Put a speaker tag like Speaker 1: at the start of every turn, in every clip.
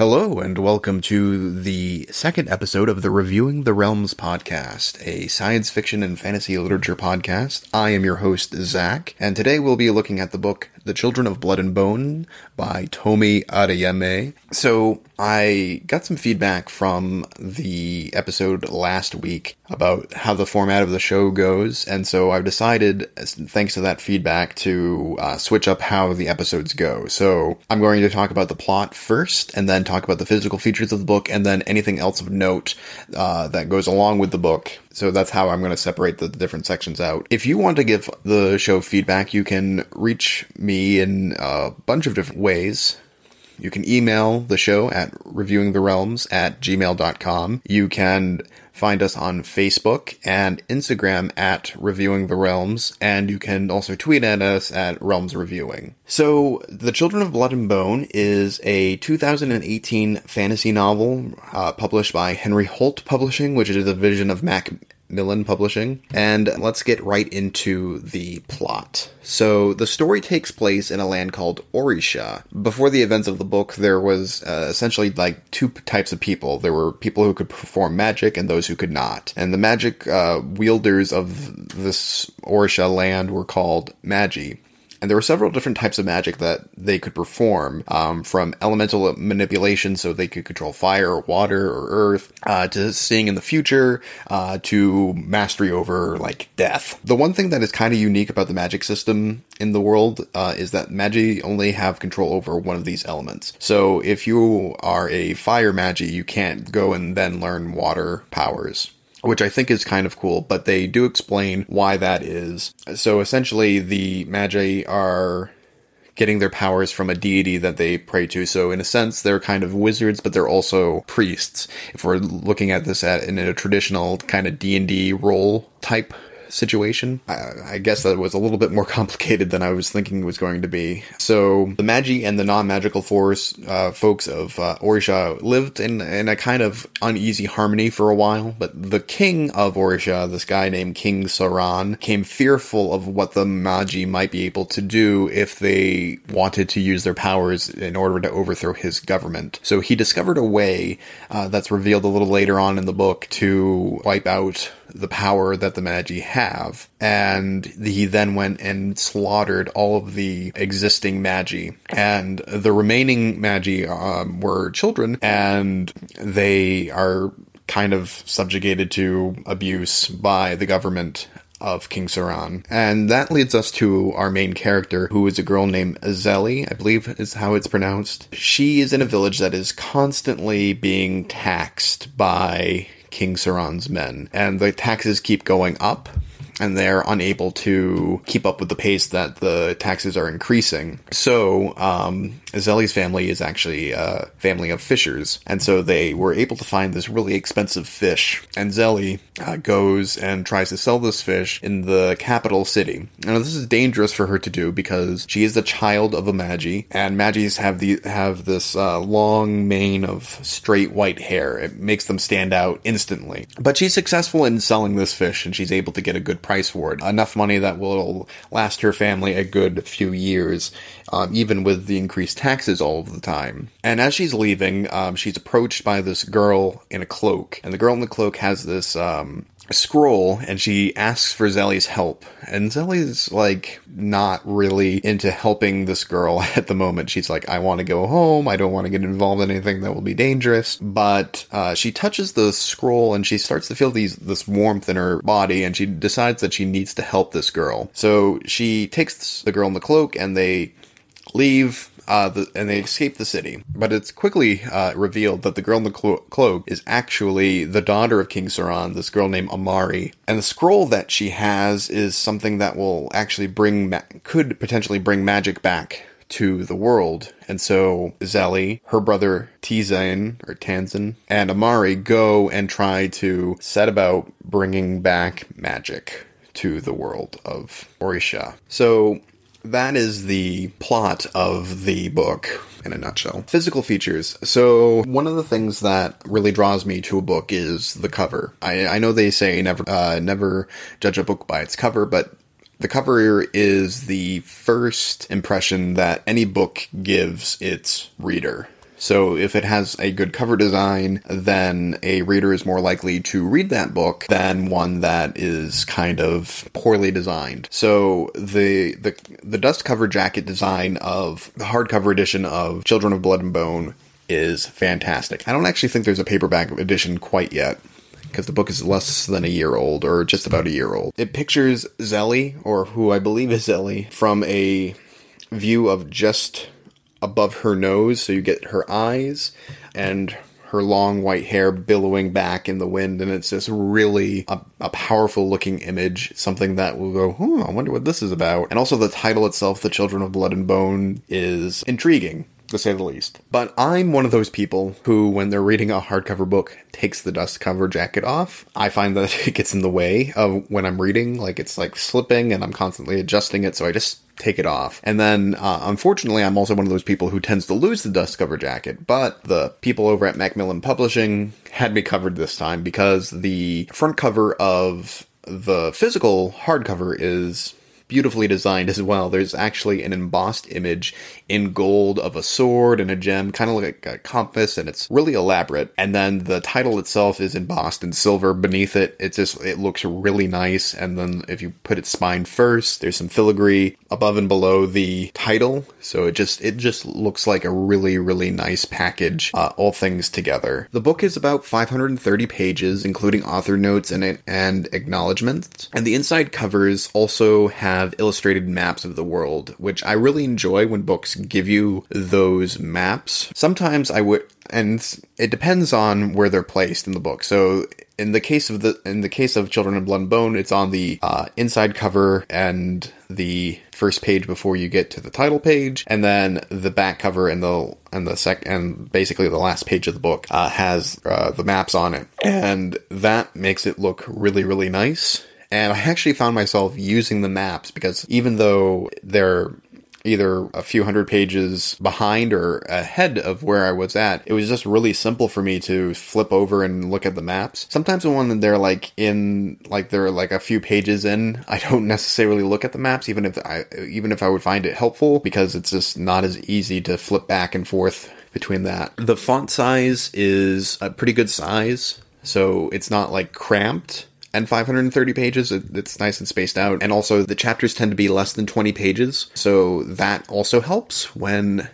Speaker 1: Hello, and welcome to the second episode of the Reviewing the Realms podcast, a science fiction and fantasy literature podcast. I am your host, Zach, and today we'll be looking at the book The Children of Blood and Bone by Tomi Adeyemi. So, I got some feedback from the episode last week about how the format of the show goes, and so I've decided, thanks to that feedback, to uh, switch up how the episodes go. So, I'm going to talk about the plot first, and then talk about the physical features of the book, and then anything else of note uh, that goes along with the book. So that's how I'm going to separate the different sections out. If you want to give the show feedback, you can reach me in a bunch of different ways. You can email the show at reviewingtherealms at gmail.com. You can find us on Facebook and Instagram at Reviewing the Realms, and you can also tweet at us at Realms Reviewing. So, The Children of Blood and Bone is a 2018 fantasy novel uh, published by Henry Holt Publishing, which is a division of Mac Millen Publishing. And let's get right into the plot. So, the story takes place in a land called Orisha. Before the events of the book, there was uh, essentially like two types of people. There were people who could perform magic and those who could not. And the magic uh, wielders of this Orisha land were called Magi. And there were several different types of magic that they could perform, um, from elemental manipulation, so they could control fire, or water, or earth, uh, to seeing in the future, uh, to mastery over like death. The one thing that is kind of unique about the magic system in the world uh, is that magi only have control over one of these elements. So if you are a fire magi, you can't go and then learn water powers which I think is kind of cool, but they do explain why that is. So essentially, the Magi are getting their powers from a deity that they pray to. So in a sense, they're kind of wizards, but they're also priests. If we're looking at this at in a traditional kind of D and D role type situation. I, I, guess that was a little bit more complicated than I was thinking it was going to be. So the Magi and the non-magical force uh, folks of uh, Orisha lived in in a kind of uneasy harmony for a while, but the king of Orisha, this guy named King Saran, came fearful of what the Magi might be able to do if they wanted to use their powers in order to overthrow his government. So he discovered a way uh, that's revealed a little later on in the book to wipe out the power that the Magi have. And he then went and slaughtered all of the existing Magi. And the remaining Magi um, were children, and they are kind of subjugated to abuse by the government of King Saran. And that leads us to our main character, who is a girl named Azeli, I believe is how it's pronounced. She is in a village that is constantly being taxed by King Saran's men. And the taxes keep going up and they're unable to keep up with the pace that the taxes are increasing. So, um, Zélie's family is actually a family of fishers, and so they were able to find this really expensive fish. And Zélie uh, goes and tries to sell this fish in the capital city. Now, this is dangerous for her to do because she is the child of a Magi, and Magis have the have this uh, long mane of straight white hair. It makes them stand out instantly. But she's successful in selling this fish, and she's able to get a good price for it. Enough money that will last her family a good few years, um, even with the increased taxes all the time. And as she's leaving, um, she's approached by this girl in a cloak, and the girl in the cloak has this um, scroll and she asks for Zélie's help. And Zélie's like not really into helping this girl at the moment. She's like, I want to go home. I don't want to get involved in anything that will be dangerous. But uh, she touches the scroll and she starts to feel these this warmth in her body and she decides that she needs to help this girl. So she takes the girl in the cloak and they leave uh, the, and they escape the city. But it's quickly uh, revealed that the girl in the clo- cloak is actually the daughter of King Saran, this girl named Amari. And the scroll that she has is something that will actually bring, ma- could potentially bring magic back to the world. And so Zélie, her brother Tizane or Tanzan, and Amari go and try to set about bringing back magic to the world of Orisha. So that is the plot of the book in a nutshell. Physical features. So, one of the things that really draws me to a book is the cover. I, I know they say never, uh, never judge a book by its cover, but the cover is the first impression that any book gives its reader. So if it has a good cover design, then a reader is more likely to read that book than one that is kind of poorly designed. So the the the dust cover jacket design of the hardcover edition of Children of Blood and Bone is fantastic. I don't actually think there's a paperback edition quite yet because the book is less than a year old or just about a year old. It pictures Zélie, or who I believe is Zélie, from a view of just above her nose, so you get her eyes and her long white hair billowing back in the wind, and it's just really a, a powerful looking image, something that will go, hmm, I wonder what this is about. And also the title itself, The Children of Blood and Bone, is intriguing to say the least. But I'm one of those people who, when they're reading a hardcover book, takes the dust cover jacket off. I find that it gets in the way of when I'm reading, like it's like slipping and I'm constantly adjusting it, so I just take it off. And then, uh, unfortunately, I'm also one of those people who tends to lose the dust cover jacket, but the people over at Macmillan Publishing had me covered this time because the front cover of the physical hardcover is beautifully designed as well. There's actually an embossed image in gold of a sword and a gem, kind of like a compass, and it's really elaborate. And then the title itself is embossed in silver beneath it. It just it looks really nice. And then if you put it spine first, there's some filigree above and below the title, so it just it just looks like a really really nice package, uh, all things together. The book is about 530 pages, including author notes and and acknowledgments. And the inside covers also have illustrated maps of the world, which I really enjoy when books give you those maps. Sometimes I would and it depends on where they're placed in the book. So in the case of the in the case of Children of Blood and Bone, it's on the uh, inside cover and the first page before you get to the title page, and then the back cover and the and the sec and basically the last page of the book uh, has uh, the maps on it, and that makes it look really really nice. And I actually found myself using the maps because even though they're either a few hundred pages behind or ahead of where I was at. It was just really simple for me to flip over and look at the maps. Sometimes when they're like in, like they're like a few pages in, I don't necessarily look at the maps, even if I, even if I would find it helpful, because it's just not as easy to flip back and forth between that. The font size is a pretty good size. So it's not like cramped, and 530 pages. It's nice and spaced out. And also, the chapters tend to be less than 20 pages. So that also helps when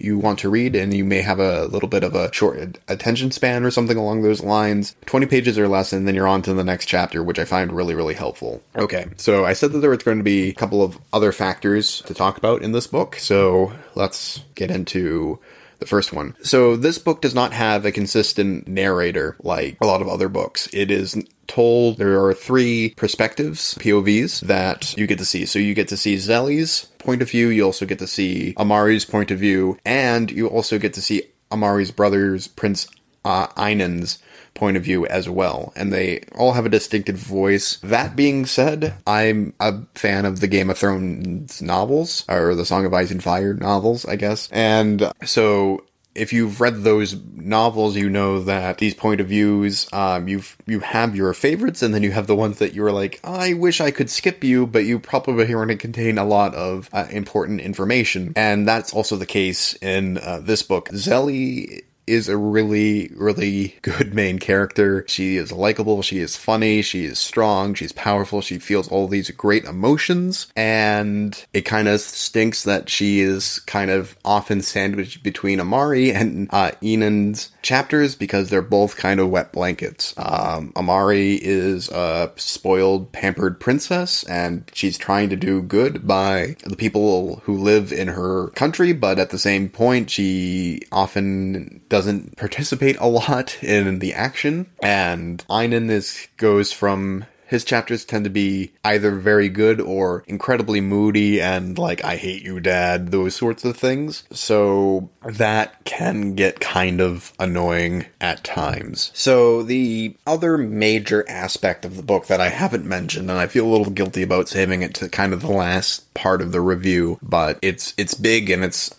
Speaker 1: you want to read and you may have a little bit of a short attention span or something along those lines. 20 pages or less, and then you're on to the next chapter, which I find really, really helpful. Okay, so I said that there was going to be a couple of other factors to talk about in this book, so let's get into the first one. So this book does not have a consistent narrator like a lot of other books. It is told there are three perspectives, POVs, that you get to see. So you get to see Zélie's point of view, you also get to see Amari's point of view, and you also get to see Amari's brother's Prince uh, Einan's point of view as well. And they all have a distinctive voice. That being said, I'm a fan of the Game of Thrones novels, or the Song of Ice and Fire novels, I guess. And so if you've read those novels, you know that these point of views, um, you've you have your favorites, and then you have the ones that you're like, I wish I could skip you, but you probably want to contain a lot of uh, important information, and that's also the case in uh, this book. Zélie is a really, really good main character. She is likable, she is funny, she is strong, she's powerful, she feels all these great emotions, and it kind of stinks that she is kind of often sandwiched between Amari and uh, Einan's chapters because they're both kind of wet blankets. Um, Amari is a spoiled, pampered princess, and she's trying to do good by the people who live in her country, but at the same point, she often does doesn't participate a lot in the action, and Einan is goes from his chapters tend to be either very good or incredibly moody and like I hate you dad those sorts of things. So that can get kind of annoying at times. So the other major aspect of the book that I haven't mentioned and I feel a little guilty about saving it to kind of the last part of the review, but it's it's big and it's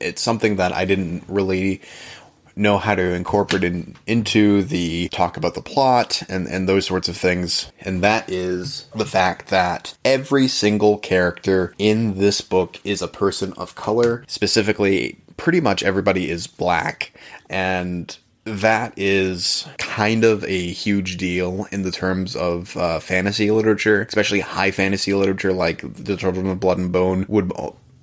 Speaker 1: it's something that I didn't really know how to incorporate it into the talk about the plot and, and those sorts of things. And that is the fact that every single character in this book is a person of color, specifically pretty much everybody is black. And that is kind of a huge deal in the terms of uh, fantasy literature, especially high fantasy literature like The Children of Blood and Bone would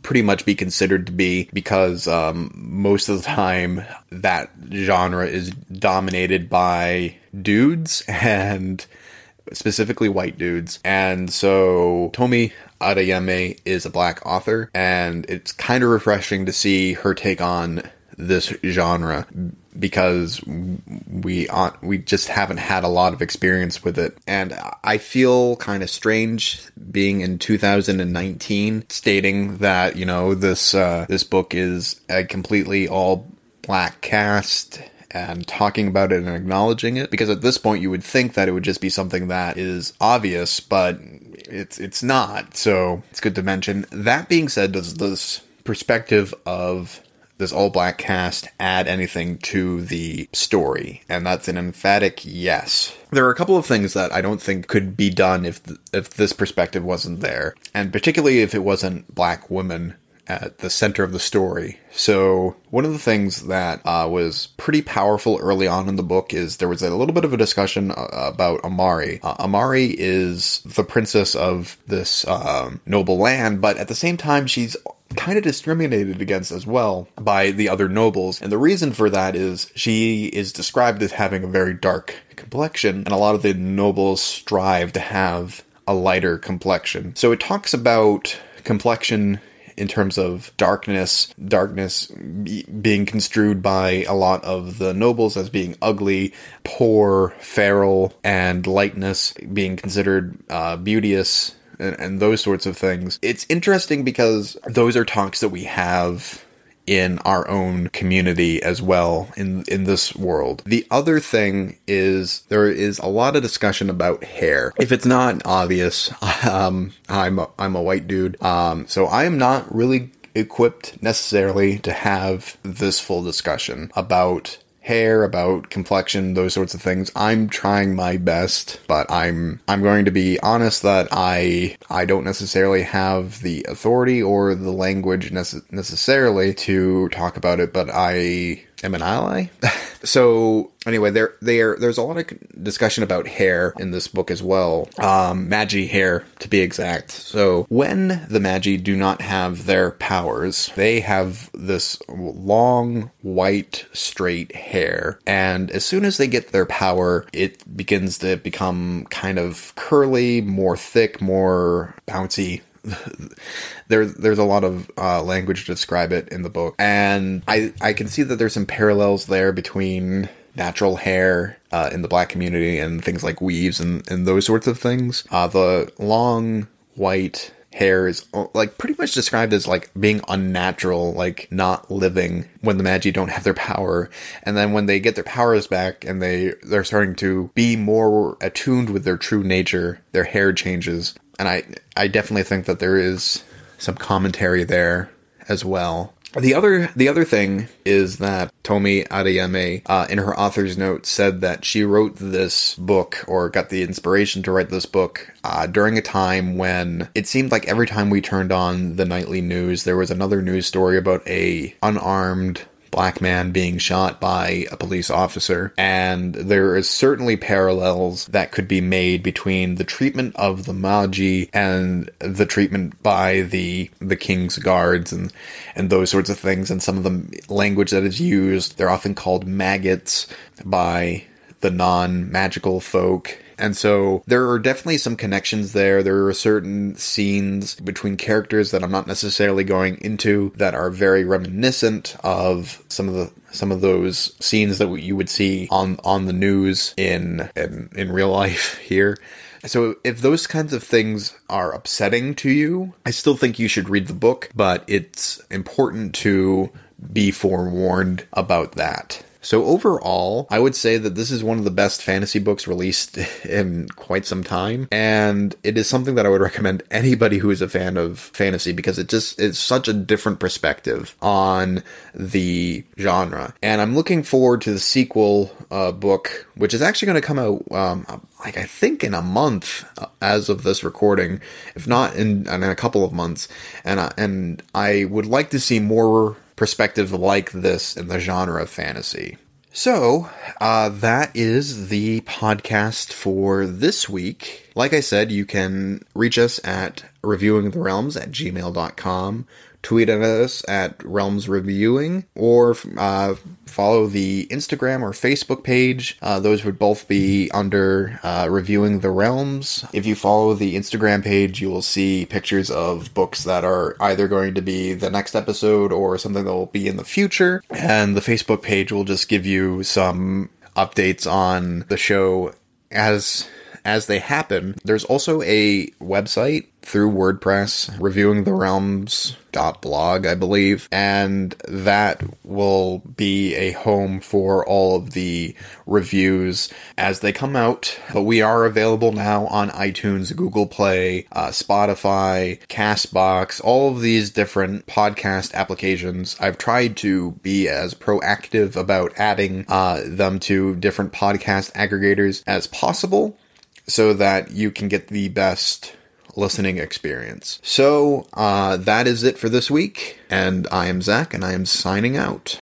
Speaker 1: pretty much be considered to be because um, most of the time that genre is dominated by dudes and specifically white dudes. And so Tomi Adeyemi is a black author, and it's kind of refreshing to see her take on this genre because we we just haven't had a lot of experience with it. And i feel kind of strange being in 2019 stating that you know this uh, this book is a completely all black cast and talking about it and acknowledging it. Because at this point you would think that it would just be something that is obvious but it's it's not. So it's good to mention. That being said does this perspective of this all black cast add anything to the story? And that's an emphatic yes. There are a couple of things that I don't think could be done if th- if this perspective wasn't there, and particularly if it wasn't black women at the center of the story. So, one of the things that uh, was pretty powerful early on in the book is there was a little bit of a discussion uh, about Amari. Uh, Amari is the princess of this um, noble land, but at the same time, she's kind of discriminated against as well by the other nobles. And the reason for that is she is described as having a very dark complexion, and a lot of the nobles strive to have a lighter complexion. So it talks about complexion in terms of darkness, darkness being construed by a lot of the nobles as being ugly, poor, feral, and lightness being considered uh, beauteous and, and those sorts of things. It's interesting because those are talks that we have in our own community as well in in this world. The other thing is there is a lot of discussion about hair. If it's not obvious, um, I'm a, I'm a white dude, um, so I am not really equipped necessarily to have this full discussion about hair, about complexion, those sorts of things. I'm trying my best, but I'm I'm going to be honest that I I don't necessarily have the authority or the language nece- necessarily to talk about it, but I am an ally. so anyway, there there there's a lot of discussion about hair in this book as well. Um, Magi hair to be exact. So when the Magi do not have their powers, they have this long white straight hair, and as soon as they get their power, it begins to become kind of curly, more thick, more bouncy there there's a lot of uh, language to describe it in the book, and I I can see that there's some parallels there between natural hair uh, in the black community and things like weaves and, and those sorts of things. Uh, the long white hair is uh, like pretty much described as like being unnatural, like not living when the Magi don't have their power. And then when they get their powers back and they they're starting to be more attuned with their true nature, their hair changes and I I definitely think that there is some commentary there as well. The other the other thing is that Tomi Adeyemi, uh, in her author's note, said that she wrote this book or got the inspiration to write this book uh, during a time when it seemed like every time we turned on the nightly news, there was another news story about a unarmed black man being shot by a police officer. And there is certainly parallels that could be made between the treatment of the Magi and the treatment by the the king's guards and and those sorts of things and some of the language that is used. They're often called maggots by the non-magical folk and so there are definitely some connections there. There are certain scenes between characters that I'm not necessarily going into that are very reminiscent of some of the some of those scenes that you would see on on the news in in, in real life here. So if those kinds of things are upsetting to you, I still think you should read the book, but it's important to be forewarned about that. So overall, I would say that this is one of the best fantasy books released in quite some time, and it is something that I would recommend anybody who is a fan of fantasy because it just is such a different perspective on the genre. And I'm looking forward to the sequel uh, book, which is actually going to come out, um, like I think in a month uh, as of this recording, if not in, in a couple of months. And uh, and I would like to see more perspective like this in the genre of fantasy. So, uh, that is the podcast for this week. Like I said, you can reach us at reviewingtherealms at gmail.com tweet at us at Realms Reviewing or uh, follow the Instagram or Facebook page. Uh, those would both be under uh, Reviewing the Realms. If you follow the Instagram page, you will see pictures of books that are either going to be the next episode or something that will be in the future. And the Facebook page will just give you some updates on the show as as they happen. There's also a website through WordPress, reviewing the realms blog i believe and that will be a home for all of the reviews as they come out but we are available now on itunes google play uh, spotify castbox all of these different podcast applications i've tried to be as proactive about adding uh, them to different podcast aggregators as possible so that you can get the best listening experience. So, uh, that is it for this week, and I am Zach, and I am signing out.